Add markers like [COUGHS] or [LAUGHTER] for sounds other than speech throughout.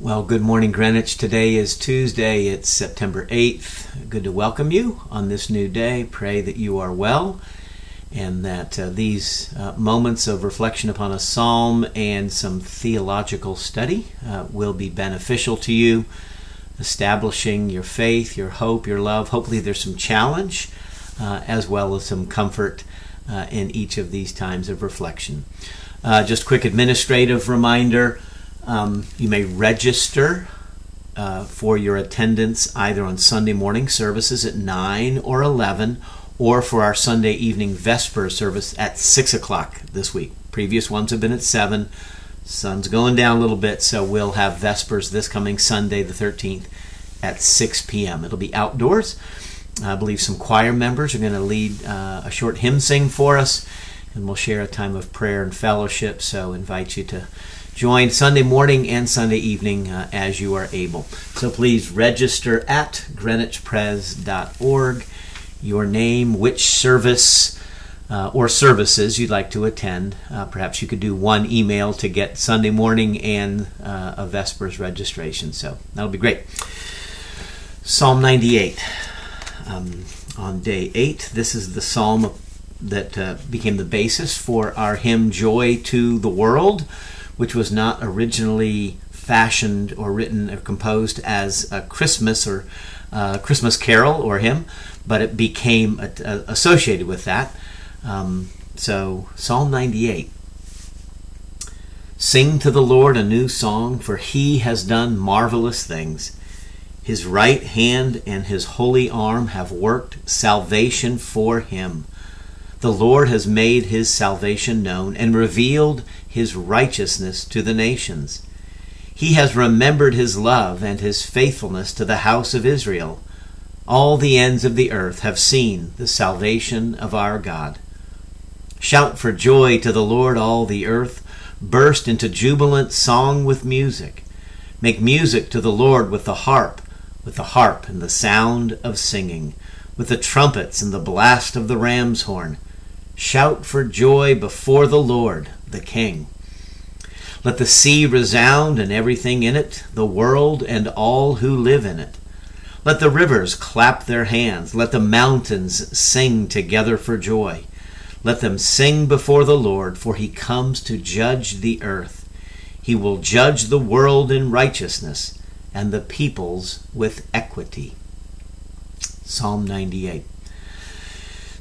Well, good morning, Greenwich. Today is Tuesday. It's September 8th. Good to welcome you on this new day. Pray that you are well and that uh, these uh, moments of reflection upon a psalm and some theological study uh, will be beneficial to you, establishing your faith, your hope, your love. Hopefully, there's some challenge uh, as well as some comfort uh, in each of these times of reflection. Uh, just quick administrative reminder. Um, you may register uh, for your attendance either on Sunday morning services at 9 or 11 or for our Sunday evening Vesper service at 6 o'clock this week. Previous ones have been at 7. Sun's going down a little bit, so we'll have Vespers this coming Sunday, the 13th, at 6 p.m. It'll be outdoors. I believe some choir members are going to lead uh, a short hymn sing for us, and we'll share a time of prayer and fellowship. So, invite you to join Sunday morning and Sunday evening uh, as you are able. So please register at greenwichpres.org, your name, which service uh, or services you'd like to attend. Uh, perhaps you could do one email to get Sunday morning and uh, a Vespers registration. So that'll be great. Psalm 98. Um, on day 8, this is the psalm that uh, became the basis for our hymn Joy to the World which was not originally fashioned or written or composed as a Christmas or uh, Christmas carol or hymn, but it became a, a, associated with that. Um, so, Psalm 98. Sing to the Lord a new song, for he has done marvelous things. His right hand and his holy arm have worked salvation for him. The Lord has made his salvation known and revealed his righteousness to the nations. He has remembered his love and his faithfulness to the house of Israel. All the ends of the earth have seen the salvation of our God. Shout for joy to the Lord, all the earth. Burst into jubilant song with music. Make music to the Lord with the harp, with the harp and the sound of singing, with the trumpets and the blast of the ram's horn Shout for joy before the Lord, the King. Let the sea resound and everything in it, the world and all who live in it. Let the rivers clap their hands. Let the mountains sing together for joy. Let them sing before the Lord, for he comes to judge the earth. He will judge the world in righteousness and the peoples with equity. Psalm 98.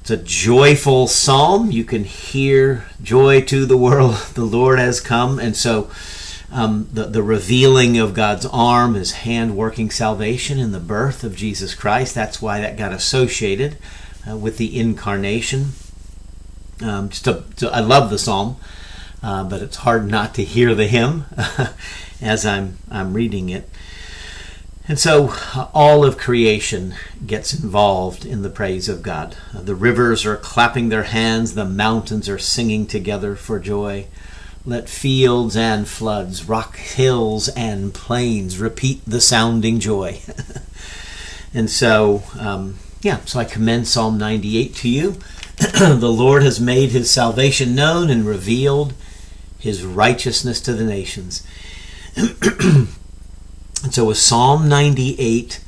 It's a joyful psalm. You can hear joy to the world. [LAUGHS] The Lord has come. And so um, the, the revealing of God's arm, his hand working salvation in the birth of Jesus Christ. That's why that got associated uh, with the incarnation. Um, just to, I love the psalm, uh, but it's hard not to hear the hymn [LAUGHS] as I'm, I'm reading it. And so all of creation gets involved in the praise of God. The rivers are clapping their hands, the mountains are singing together for joy. Let fields and floods, rock hills and plains repeat the sounding joy. [LAUGHS] and so, um, yeah, so I commend Psalm 98 to you. [CLEARS THROAT] the Lord has made his salvation known and revealed his righteousness to the nations. [CLEARS THROAT] And so with Psalm 98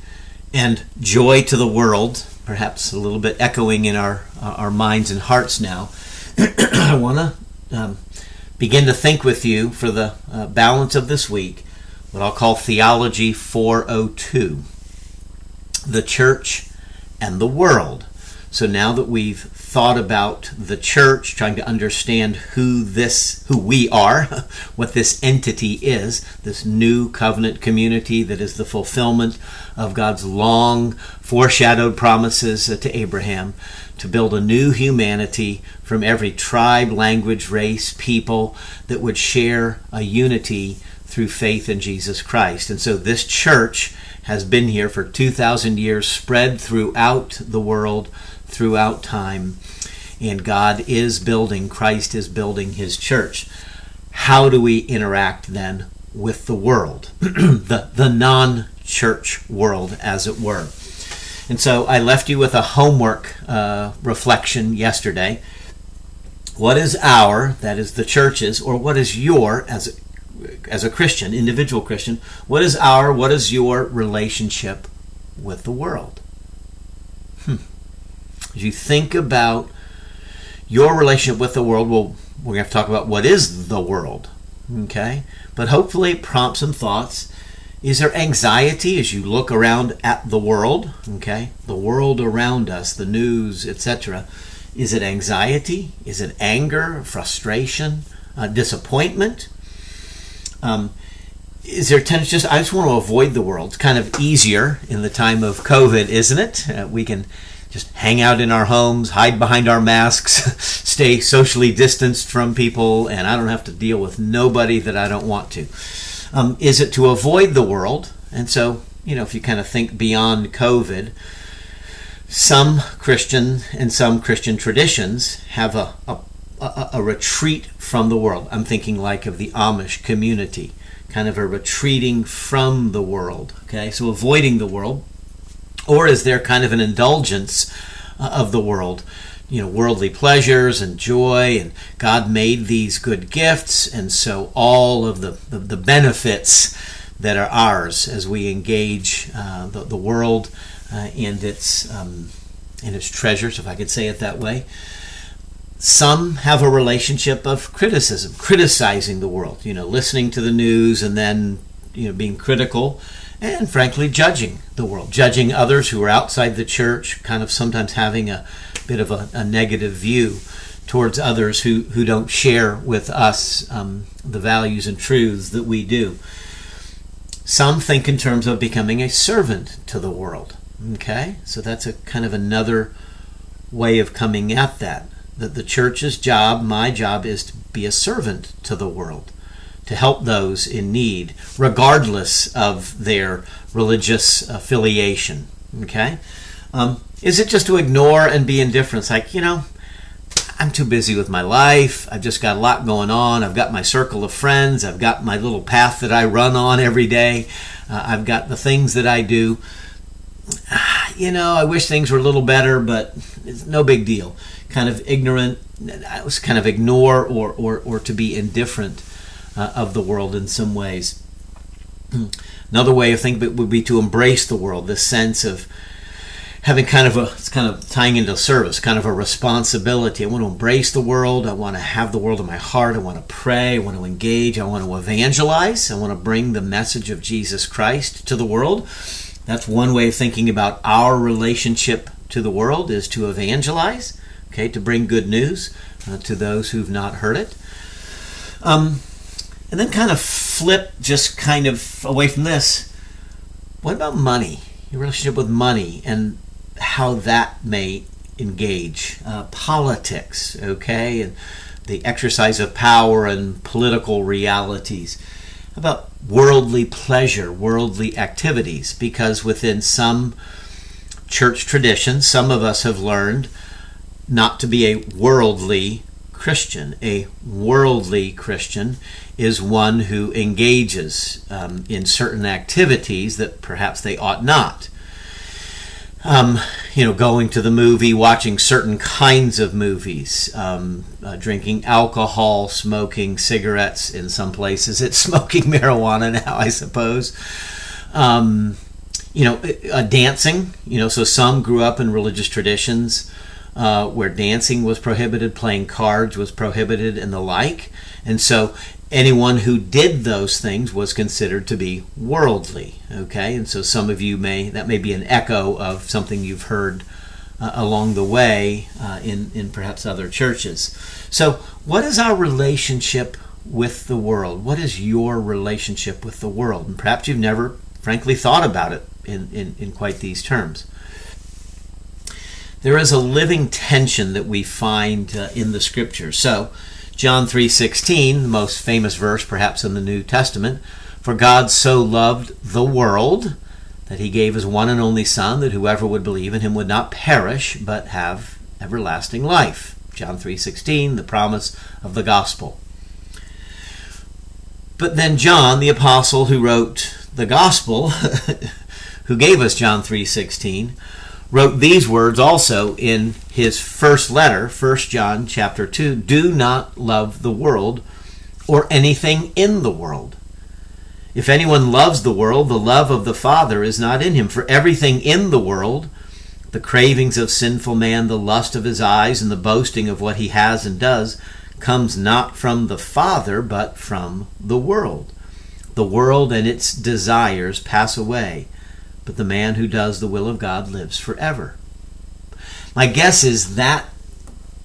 and joy to the world, perhaps a little bit echoing in our, uh, our minds and hearts now, [CLEARS THROAT] I want to um, begin to think with you for the uh, balance of this week what I'll call Theology 402 the church and the world. So now that we've thought about the church, trying to understand who this, who we are, [LAUGHS] what this entity is, this new covenant community that is the fulfillment of God's long foreshadowed promises to Abraham to build a new humanity from every tribe, language, race, people that would share a unity through faith in Jesus Christ. And so this church has been here for 2,000 years, spread throughout the world throughout time. And God is building, Christ is building his church. How do we interact then with the world, [CLEARS THROAT] the, the non church world, as it were? And so I left you with a homework uh, reflection yesterday. What is our, that is the church's, or what is your, as as a Christian, individual Christian, what is our, what is your relationship with the world? As you think about your relationship with the world, well, we're going to have to talk about what is the world. Okay? But hopefully it prompts some thoughts. Is there anxiety as you look around at the world? Okay? The world around us, the news, etc. Is it anxiety? Is it anger, frustration, uh, disappointment? Um, is there tendency just I just want to avoid the world? It's kind of easier in the time of COVID, isn't it? Uh, we can just hang out in our homes, hide behind our masks, [LAUGHS] stay socially distanced from people, and I don't have to deal with nobody that I don't want to. Um, is it to avoid the world? And so, you know, if you kind of think beyond COVID, some Christian and some Christian traditions have a, a, a, a retreat from the world. I'm thinking like of the Amish community, kind of a retreating from the world. Okay, so avoiding the world or is there kind of an indulgence uh, of the world? You know, worldly pleasures and joy, and God made these good gifts, and so all of the, the, the benefits that are ours as we engage uh, the, the world uh, and its um, and its treasures, if I could say it that way. Some have a relationship of criticism, criticizing the world. You know, listening to the news and then you know being critical and frankly judging the world, judging others who are outside the church, kind of sometimes having a bit of a, a negative view towards others who, who don't share with us um, the values and truths that we do. Some think in terms of becoming a servant to the world. Okay, so that's a kind of another way of coming at that. That the church's job, my job, is to be a servant to the world to help those in need, regardless of their religious affiliation. Okay? Um, is it just to ignore and be indifferent? It's like, you know, I'm too busy with my life. I've just got a lot going on. I've got my circle of friends. I've got my little path that I run on every day. Uh, I've got the things that I do. [SIGHS] You know, I wish things were a little better, but it's no big deal. Kind of ignorant. I was kind of ignore or, or, or to be indifferent uh, of the world in some ways. Another way of thinking would be to embrace the world, this sense of having kind of a it's kind of tying into service, kind of a responsibility. I want to embrace the world. I want to have the world in my heart. I want to pray. I want to engage. I want to evangelize. I want to bring the message of Jesus Christ to the world. That's one way of thinking about our relationship to the world is to evangelize, okay, to bring good news uh, to those who've not heard it. Um, and then kind of flip just kind of away from this. What about money? Your relationship with money and how that may engage uh, politics, okay, and the exercise of power and political realities. How about worldly pleasure, worldly activities? Because within some church traditions, some of us have learned not to be a worldly Christian. A worldly Christian is one who engages um, in certain activities that perhaps they ought not. Um, you know, going to the movie, watching certain kinds of movies, um, uh, drinking alcohol, smoking cigarettes in some places. It's [LAUGHS] smoking marijuana now, I suppose. Um, you know, uh, dancing. You know, so some grew up in religious traditions uh, where dancing was prohibited, playing cards was prohibited, and the like. And so anyone who did those things was considered to be worldly. Okay, and so some of you may that may be an echo of something you've heard uh, along the way uh, in in perhaps other churches. So, what is our relationship with the world? What is your relationship with the world? And perhaps you've never, frankly, thought about it in in, in quite these terms there is a living tension that we find uh, in the scriptures. So, John 3:16, the most famous verse perhaps in the New Testament, for God so loved the world that he gave his one and only son that whoever would believe in him would not perish but have everlasting life. John 3:16, the promise of the gospel. But then John, the apostle who wrote the gospel, [LAUGHS] who gave us John 3:16, wrote these words also in his first letter, 1 John chapter 2, do not love the world or anything in the world. If anyone loves the world, the love of the Father is not in him. For everything in the world, the cravings of sinful man, the lust of his eyes, and the boasting of what he has and does, comes not from the Father, but from the world. The world and its desires pass away, but the man who does the will of God lives forever. My guess is that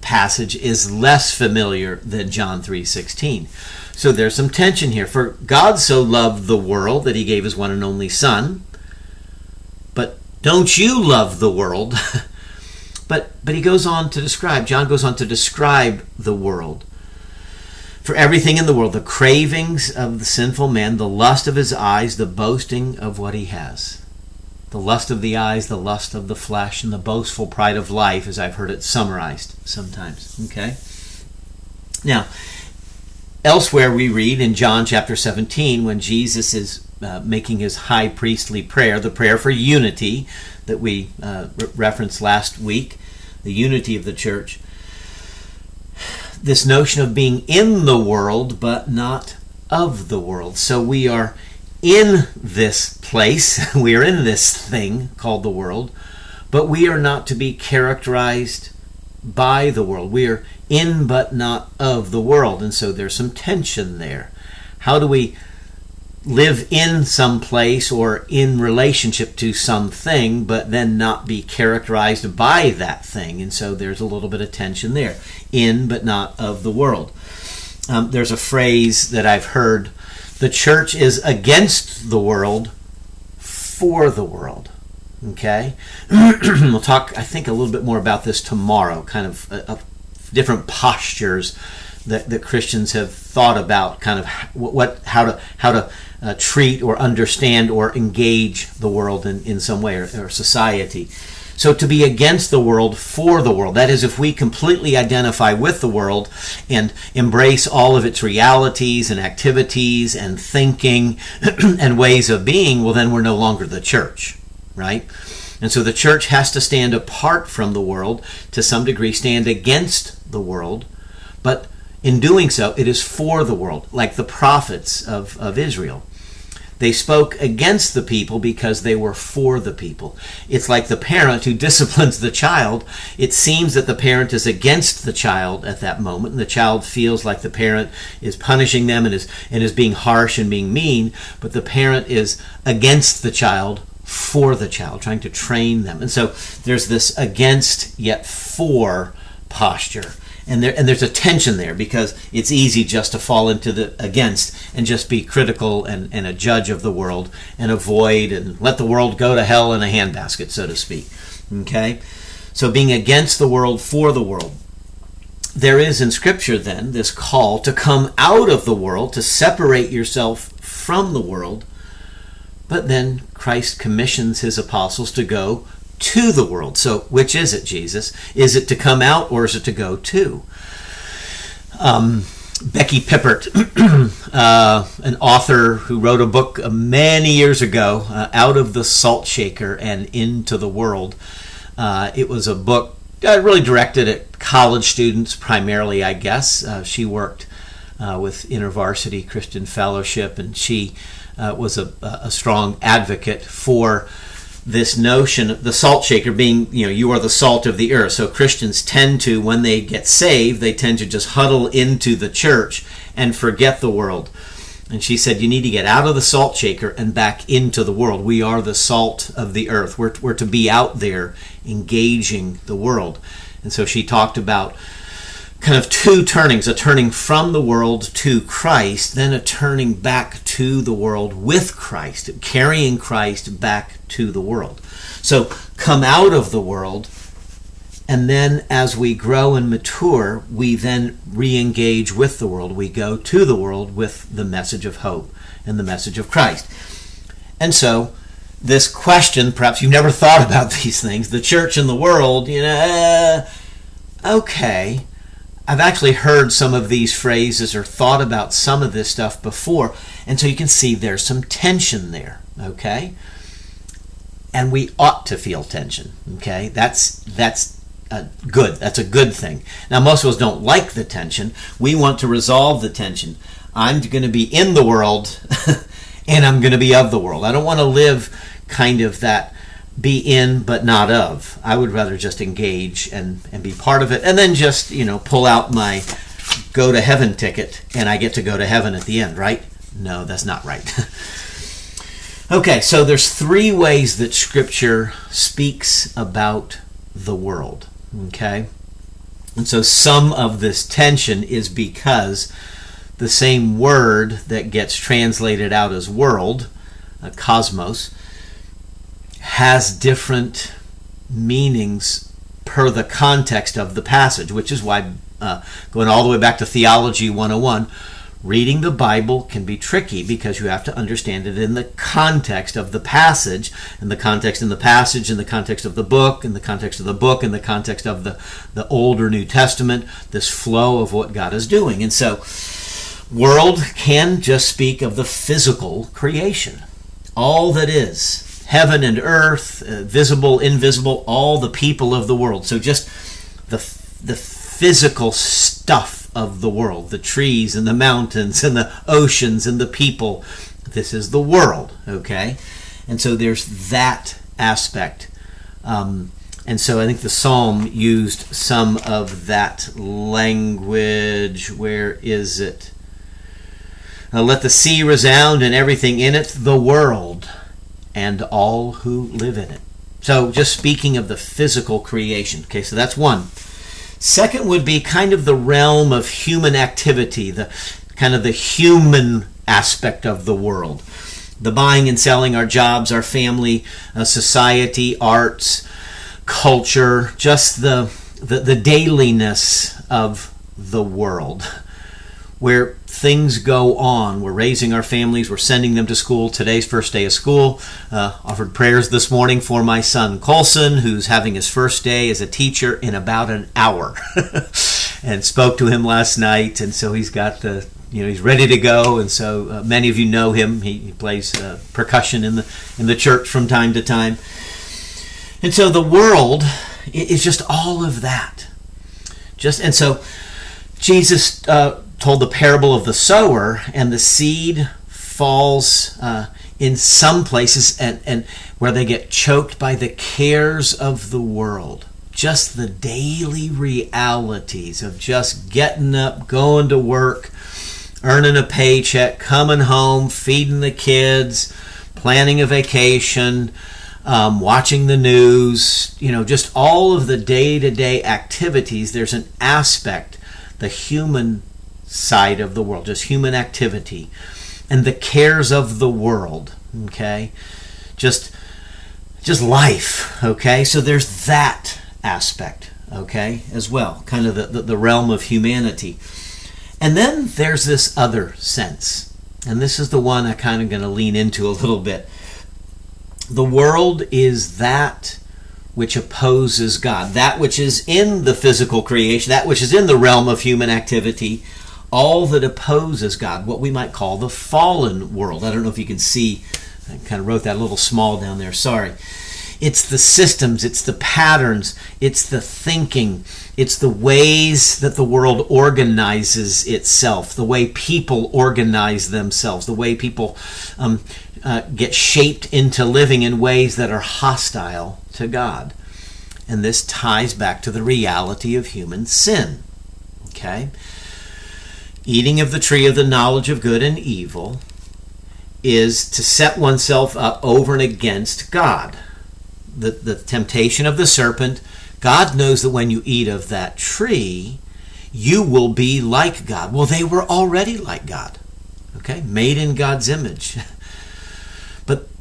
passage is less familiar than John 3:16. So there's some tension here. For God so loved the world that he gave his one and only son. But don't you love the world? [LAUGHS] but but he goes on to describe John goes on to describe the world. For everything in the world, the cravings of the sinful man, the lust of his eyes, the boasting of what he has the lust of the eyes, the lust of the flesh, and the boastful pride of life, as I've heard it summarized sometimes. Okay? Now, elsewhere we read in John chapter 17 when Jesus is uh, making his high priestly prayer, the prayer for unity that we uh, re- referenced last week, the unity of the church. This notion of being in the world but not of the world. So we are in this place, [LAUGHS] we are in this thing called the world, but we are not to be characterized by the world. We are in but not of the world, and so there's some tension there. How do we live in some place or in relationship to something, but then not be characterized by that thing? And so there's a little bit of tension there. In but not of the world. Um, there's a phrase that I've heard the church is against the world for the world. Okay? [CLEARS THROAT] we'll talk, I think, a little bit more about this tomorrow, kind of uh, uh, different postures that, that Christians have thought about, kind of what, what how to, how to uh, treat or understand or engage the world in, in some way or, or society. So to be against the world for the world, that is, if we completely identify with the world and embrace all of its realities and activities and thinking [CLEARS THROAT] and ways of being, well, then we're no longer the church, right? And so the church has to stand apart from the world, to some degree, stand against the world, but in doing so, it is for the world, like the prophets of, of Israel. They spoke against the people because they were for the people. It's like the parent who [LAUGHS] disciplines the child. It seems that the parent is against the child at that moment, and the child feels like the parent is punishing them and is, and is being harsh and being mean, but the parent is against the child for the child, trying to train them. And so there's this against yet for posture and there and there's a tension there because it's easy just to fall into the against and just be critical and, and a judge of the world and avoid and let the world go to hell in a handbasket, so to speak. Okay? So being against the world for the world. There is in Scripture then this call to come out of the world, to separate yourself from the world. But then Christ commissions his apostles to go to the world. So, which is it, Jesus? Is it to come out or is it to go to? Um, Becky Pippert, [CLEARS THROAT] uh, an author who wrote a book uh, many years ago, uh, Out of the Salt Shaker and Into the World. Uh, it was a book uh, really directed at college students primarily, I guess. Uh, she worked with InterVarsity Christian Fellowship and she was a, a strong advocate for this notion of the salt shaker being, you know, you are the salt of the earth. So Christians tend to, when they get saved, they tend to just huddle into the church and forget the world. And she said, You need to get out of the salt shaker and back into the world. We are the salt of the earth. We're, we're to be out there engaging the world. And so she talked about kind of two turnings a turning from the world to Christ, then a turning back to the world with Christ, carrying Christ back to the world. So come out of the world, and then as we grow and mature, we then re engage with the world. We go to the world with the message of hope and the message of Christ. And so, this question, perhaps you've never thought about [LAUGHS] these things, the church and the world, you know, uh, okay I've actually heard some of these phrases or thought about some of this stuff before, and so you can see there's some tension there, okay? And we ought to feel tension, okay? That's that's a good. That's a good thing. Now most of us don't like the tension. We want to resolve the tension. I'm going to be in the world [LAUGHS] and I'm going to be of the world. I don't want to live kind of that be in but not of. I would rather just engage and, and be part of it and then just, you know, pull out my go to heaven ticket and I get to go to heaven at the end, right? No, that's not right. [LAUGHS] okay, so there's three ways that scripture speaks about the world, okay? And so some of this tension is because the same word that gets translated out as world, uh, cosmos, has different meanings per the context of the passage, which is why, uh, going all the way back to Theology 101, reading the Bible can be tricky because you have to understand it in the context of the passage, and the context in the passage, in the context of the book, in the context of the book, in the context of the, the Old or New Testament, this flow of what God is doing. And so, world can just speak of the physical creation, all that is. Heaven and earth, uh, visible, invisible, all the people of the world. So just the the physical stuff of the world, the trees and the mountains and the oceans and the people. This is the world, okay? And so there's that aspect. Um, and so I think the psalm used some of that language. Where is it? Let the sea resound and everything in it, the world, and all who live in it. So, just speaking of the physical creation. Okay, so that's one. Second would be kind of the realm of human activity, the kind of the human aspect of the world. The buying and selling, our jobs, our family, uh, society, arts, culture, just the, the, the dailiness of the world [LAUGHS] where things go on. We're raising our families, we're sending them to school. Today's first day of school. Uh, offered prayers this morning for my son Colson, who's having his first day as a teacher in about an hour, [LAUGHS] and spoke to him last night. And so he's got the you know he's ready to go and so uh, many of you know him he, he plays uh, percussion in the in the church from time to time and so the world is just all of that just and so jesus uh, told the parable of the sower, and the seed falls uh, in some places and, and where they get choked by the cares of the world. Just the daily realities of just getting up, going to work, earning a paycheck, coming home, feeding the kids, planning a vacation, um, watching the news, you know, just all of the day to day activities. There's an aspect, the human side of the world, just human activity and the cares of the world, okay? Just just life, okay? So there's that aspect, okay, as well, kind of the, the, the realm of humanity. And then there's this other sense, and this is the one I kind of going to lean into a little bit. The world is that which opposes God, that which is in the physical creation, that which is in the realm of human activity, all that opposes God, what we might call the fallen world. I don't know if you can see, I kind of wrote that a little small down there, sorry. It's the systems, it's the patterns, it's the thinking, it's the ways that the world organizes itself, the way people organize themselves, the way people um, uh, get shaped into living in ways that are hostile to God. And this ties back to the reality of human sin. Okay? Eating of the tree of the knowledge of good and evil is to set oneself up over and against God. The, the temptation of the serpent, God knows that when you eat of that tree, you will be like God. Well, they were already like God, okay? Made in God's image. [LAUGHS]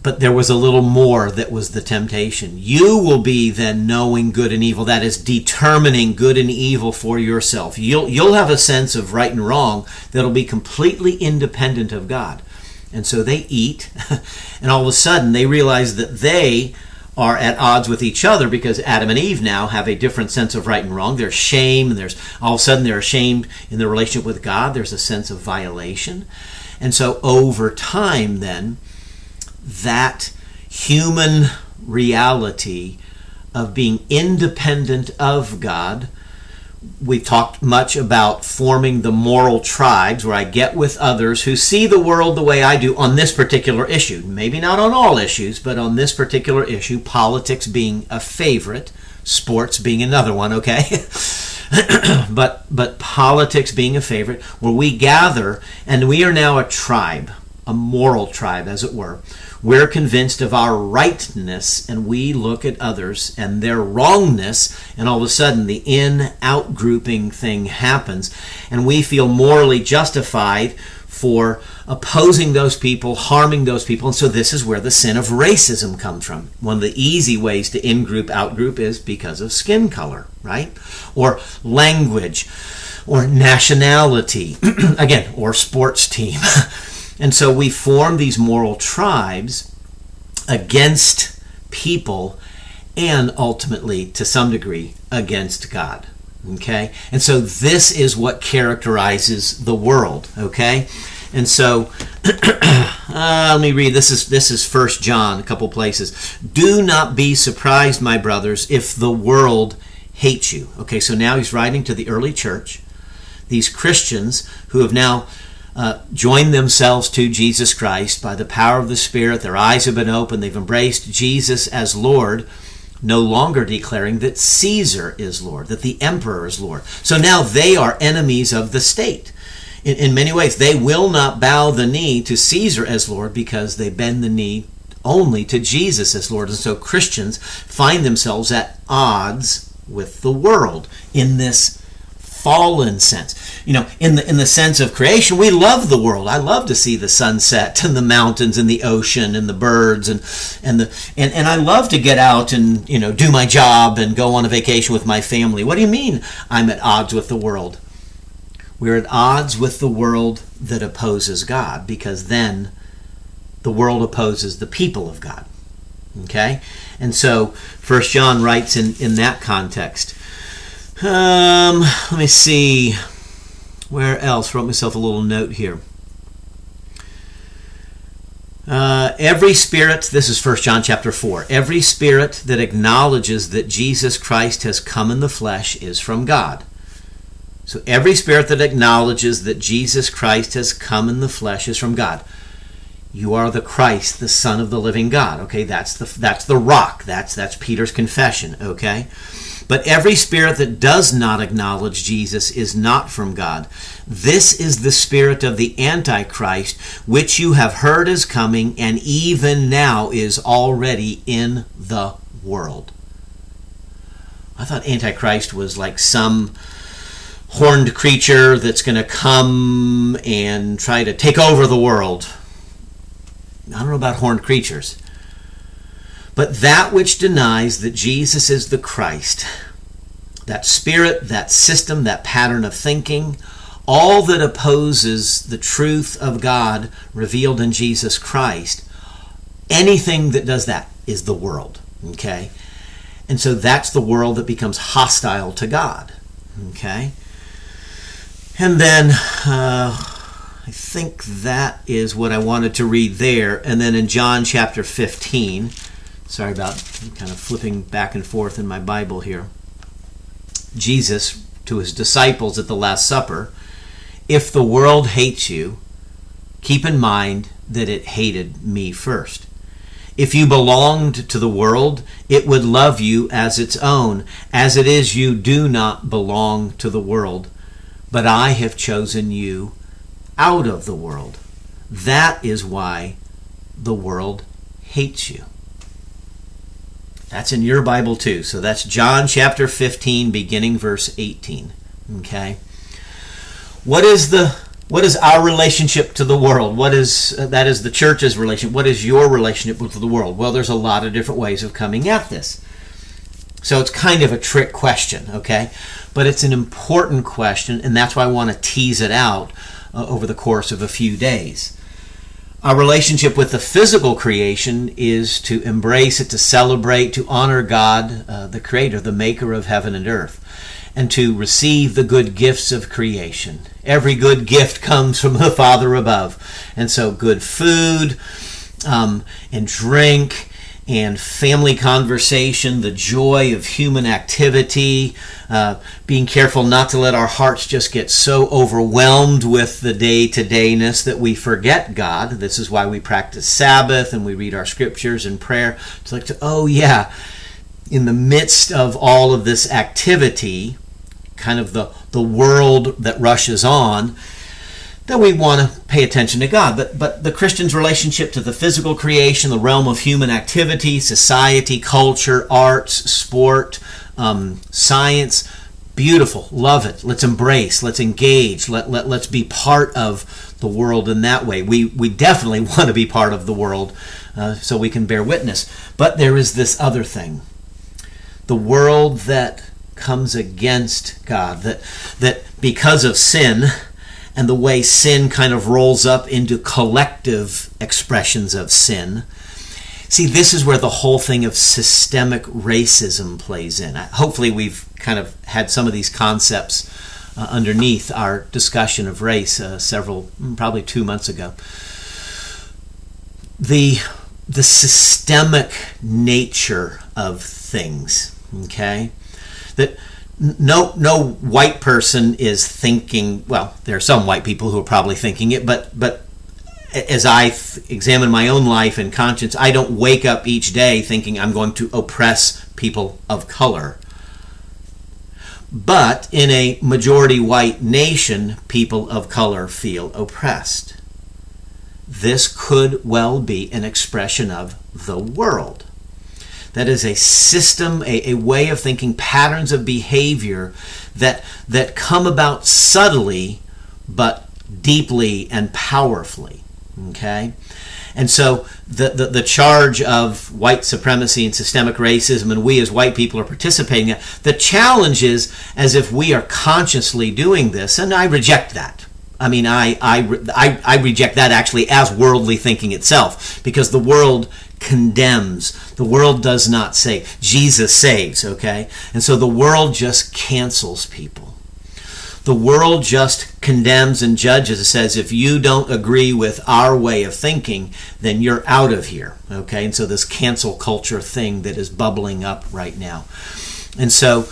But there was a little more that was the temptation. You will be then knowing good and evil. That is determining good and evil for yourself. You'll you'll have a sense of right and wrong that'll be completely independent of God. And so they eat, [LAUGHS] and all of a sudden they realize that they are at odds with each other because Adam and Eve now have a different sense of right and wrong. There's shame, and there's all of a sudden they're ashamed in their relationship with God. There's a sense of violation. And so over time, then, that human reality of being independent of God we've talked much about forming the moral tribes where I get with others who see the world the way I do on this particular issue. Maybe not on all issues, but on this particular issue, politics being a favorite, sports being another one, okay? [COUGHS] but but politics being a favorite, where we gather and we are now a tribe, a moral tribe as it were we're convinced of our rightness and we look at others and their wrongness, and all of a sudden the in out grouping thing happens, and we feel morally justified for opposing those people, harming those people. And so this is where the sin of racism comes from. One of the easy ways to in group, out group is because of skin color, right? Or language, or nationality, [CLEARS THROAT] again, or sports team. [LAUGHS] And so we form these moral tribes against people and ultimately, to some degree, against God. Okay? And so this is what characterizes the world. Okay? And so [CLEARS THROAT] uh, let me read. This is this is First John, a couple places. Do not be surprised, my brothers, if the world hates you. Okay, so now he's writing to the early church, these Christians who have now uh, joined themselves to Jesus Christ by the power of the Spirit. Their eyes have been opened. They've embraced Jesus as Lord, no longer declaring that Caesar is Lord, that the emperor is Lord. So now they are enemies of the state. In, in many ways, they will not bow the knee to Caesar as Lord because they bend the knee only to Jesus as Lord. And so Christians find themselves at odds with the world in this fallen sense. You know, in the in the sense of creation, we love the world. I love to see the sunset [LAUGHS] and the mountains and the ocean and the birds and and the and, and I love to get out and, you know, do my job and go on a vacation with my family. What do you mean I'm at odds with the world? We're at odds with the world that opposes God because then the world opposes the people of God. Okay? And so First John writes in, in that context. Um, let me see. Where else? Wrote myself a little note here. Uh, every spirit, this is 1 John chapter 4, every spirit that acknowledges that Jesus Christ has come in the flesh is from God. So every spirit that acknowledges that Jesus Christ has come in the flesh is from God. You are the Christ, the Son of the living God. Okay, that's the that's the rock. That's that's Peter's confession. Okay. But every spirit that does not acknowledge Jesus is not from God. This is the spirit of the Antichrist, which you have heard is coming and even now is already in the world. I thought Antichrist was like some horned creature that's going to come and try to take over the world. I don't know about horned creatures. But that which denies that Jesus is the Christ, that spirit, that system, that pattern of thinking, all that opposes the truth of God revealed in Jesus Christ, anything that does that is the world. Okay? And so that's the world that becomes hostile to God. Okay? And then uh, I think that is what I wanted to read there. And then in John chapter 15, Sorry about kind of flipping back and forth in my Bible here. Jesus to his disciples at the Last Supper If the world hates you, keep in mind that it hated me first. If you belonged to the world, it would love you as its own. As it is, you do not belong to the world, but I have chosen you out of the world. That is why the world hates you. That's in your Bible too. So that's John chapter 15, beginning verse 18. Okay. What is the what is our relationship to the world? What is uh, that is the church's relationship? What is your relationship with the world? Well, there's a lot of different ways of coming at this. So it's kind of a trick question, okay? But it's an important question, and that's why I want to tease it out uh, over the course of a few days. Our relationship with the physical creation is to embrace it, to celebrate, to honor God, uh, the Creator, the Maker of heaven and earth, and to receive the good gifts of creation. Every good gift comes from the [LAUGHS] Father above. And so, good food um, and drink and family conversation, the joy of human activity, uh, being careful not to let our hearts just get so overwhelmed with the day to dayness that we forget God. This is why we practice Sabbath and we read our scriptures and prayer. It's like, to, oh, yeah, in the midst of all of this activity, kind of the, the world that rushes on, that we want to pay attention to God. But, but the Christian's relationship to the physical creation, the realm of human activity, society, culture, arts, sport, um, science, beautiful. Love it. Let's embrace. Let's engage. Let, let, let's be part of the world in that way. We, we definitely [LAUGHS] want to be part of the world uh, so we can bear witness. But there is this other thing the world that comes against God, that, that because of sin, and the way sin kind of rolls up into collective expressions of sin. See, this is where the whole thing of systemic racism plays in. Hopefully, we've kind of had some of these concepts uh, underneath our discussion of race uh, several, mm, probably two months ago. The, the systemic nature of things, okay? That no no white person is thinking well there are some white people who are probably thinking it but but as I th- examine my own life and conscience I don't wake up each day thinking I'm going to oppress people of color. But in a majority white nation people of color feel oppressed. This could well be an expression of the world that is a system, a, a way of thinking, patterns of behavior that, that come about subtly but deeply and powerfully. Okay? And so the, the, the, charge of white supremacy and systemic racism, and we as white people are participating in the challenge is as if we are consciously doing this, and I reject that. I mean, I, I, I, I reject that actually as worldly thinking itself, because the world condemns. The world does not save. Jesus saves, okay? And so the world just cancels people. The world just condemns and judges. It says, if you don't agree with our way of thinking, then you're out of here, okay? And so this cancel culture thing that is bubbling up right now. And so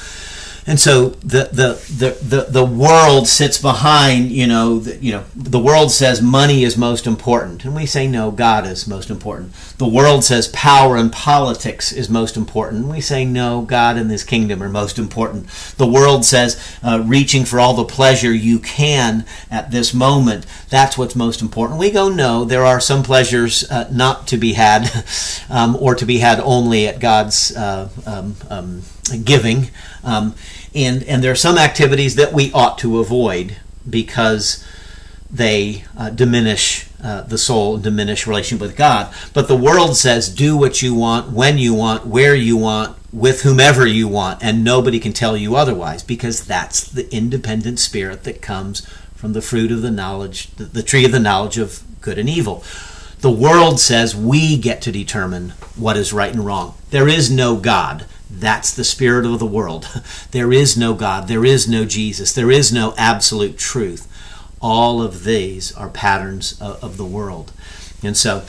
and so the the the the, the world sits behind you know the, you know the world says money is most important. And we say no god is most important. The world says power and politics is most important. We say no god and his kingdom are most important. The world says uh, reaching for all the pleasure you can at this moment. That's what's most important. We go no there are some pleasures uh, not to be had [LAUGHS] um, or to be had only at god's uh, um, um, giving. Um, and and there are some activities that we ought to avoid because they uh, diminish uh, the soul, diminish relationship with God. But the world says, do what you want, when you want, where you want, with whomever you want, and nobody can tell you otherwise because that's the independent spirit that comes from the fruit of the knowledge, the, the tree of the knowledge of good and evil. The world says we get to determine what is right and wrong. There is no God. That's the spirit of the world. [LAUGHS] There is no God. There is no Jesus. There is no absolute truth. All of these are patterns of, the world. And so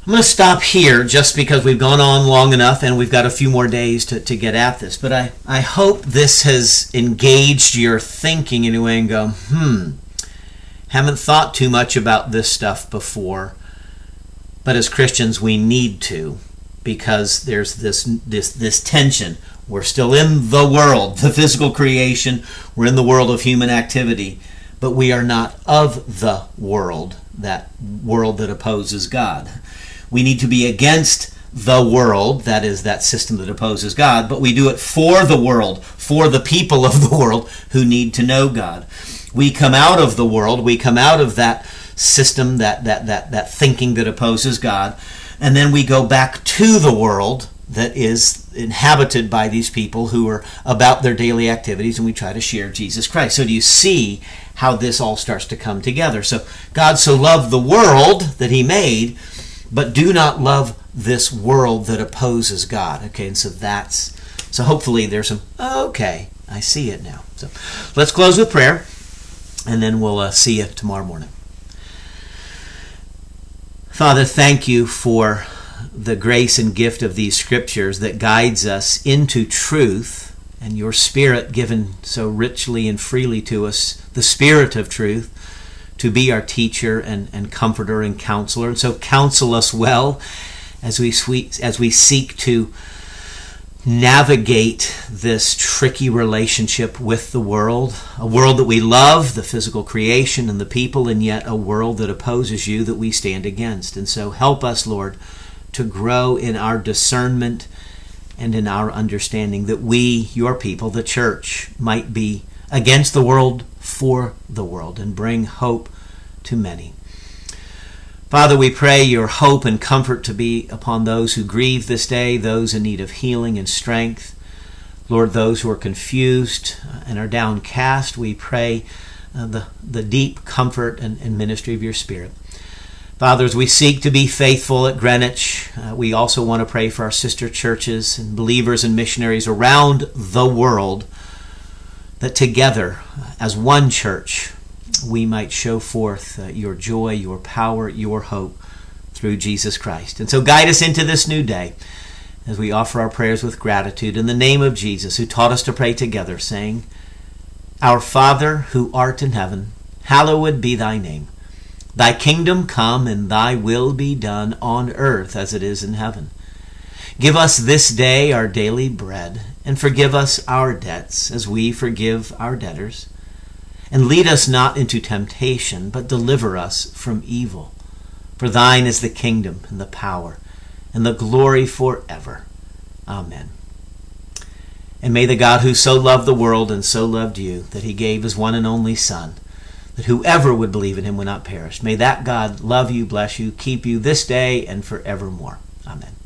I'm going to stop here just because we've gone on long enough and we've got a few more days to, to get at this. But I, I hope this has engaged your thinking in a way and go, hmm, haven't thought too much about this stuff before. But as Christians, we need to because there's this this this tension. We're still in the world, the physical creation. We're in the world of human activity, but we are not of the world, that world that opposes God. We need to be against the world, that is that system that opposes God, but we do it for the world, for the people of the world who need to know God. We come out of the world, we come out of that system, that that that that thinking that opposes God and then we go back to the world that is inhabited by these people who are about their daily activities and we try to share Jesus Christ. So do you see how this all starts to come together? So God so loved the world that he made, but do not love this world that opposes God. Okay, and so that's so hopefully there's some okay, I see it now. So let's close with prayer and then we'll uh, see you tomorrow morning. Father, thank you for the grace and gift of these scriptures that guides us into truth and your spirit given so richly and freely to us, the spirit of truth, to be our teacher and, and comforter and counselor. And so counsel us well as we, as we seek to navigate this tricky relationship with the world, a world that we love, the physical creation and the people, and yet a world that opposes you that we stand against. And so help us, Lord, to grow in our discernment and in our understanding that we, your people, the church, might be against the world for the world and bring hope to many. Father, we pray your hope and comfort to be upon those who grieve this day, those in need of healing and strength. Lord, those who are confused and are downcast, we pray uh, the, the deep comfort and, and, ministry of your Spirit. Father, as we seek to be faithful at Greenwich, uh, we also want to pray for our sister churches and believers and missionaries around the world that together, as one church, we might show forth uh, your joy, your power, your hope through Jesus Christ. And so guide us into this new day as we offer our prayers with gratitude in the name of Jesus, who taught us to pray together, saying, Our Father who art in heaven, hallowed be thy name. Thy kingdom come, and thy will be done on earth as it is in heaven. Give us this day our daily bread, and forgive us our debts as we forgive our debtors and lead us not into temptation, but deliver us from evil. For thine is the kingdom and the power and the glory forever. Amen. And may the God who so loved the world and so loved you that he gave his one and only Son, that whoever would believe in him would not perish, may that God love you, bless you, keep you this day and forevermore. Amen.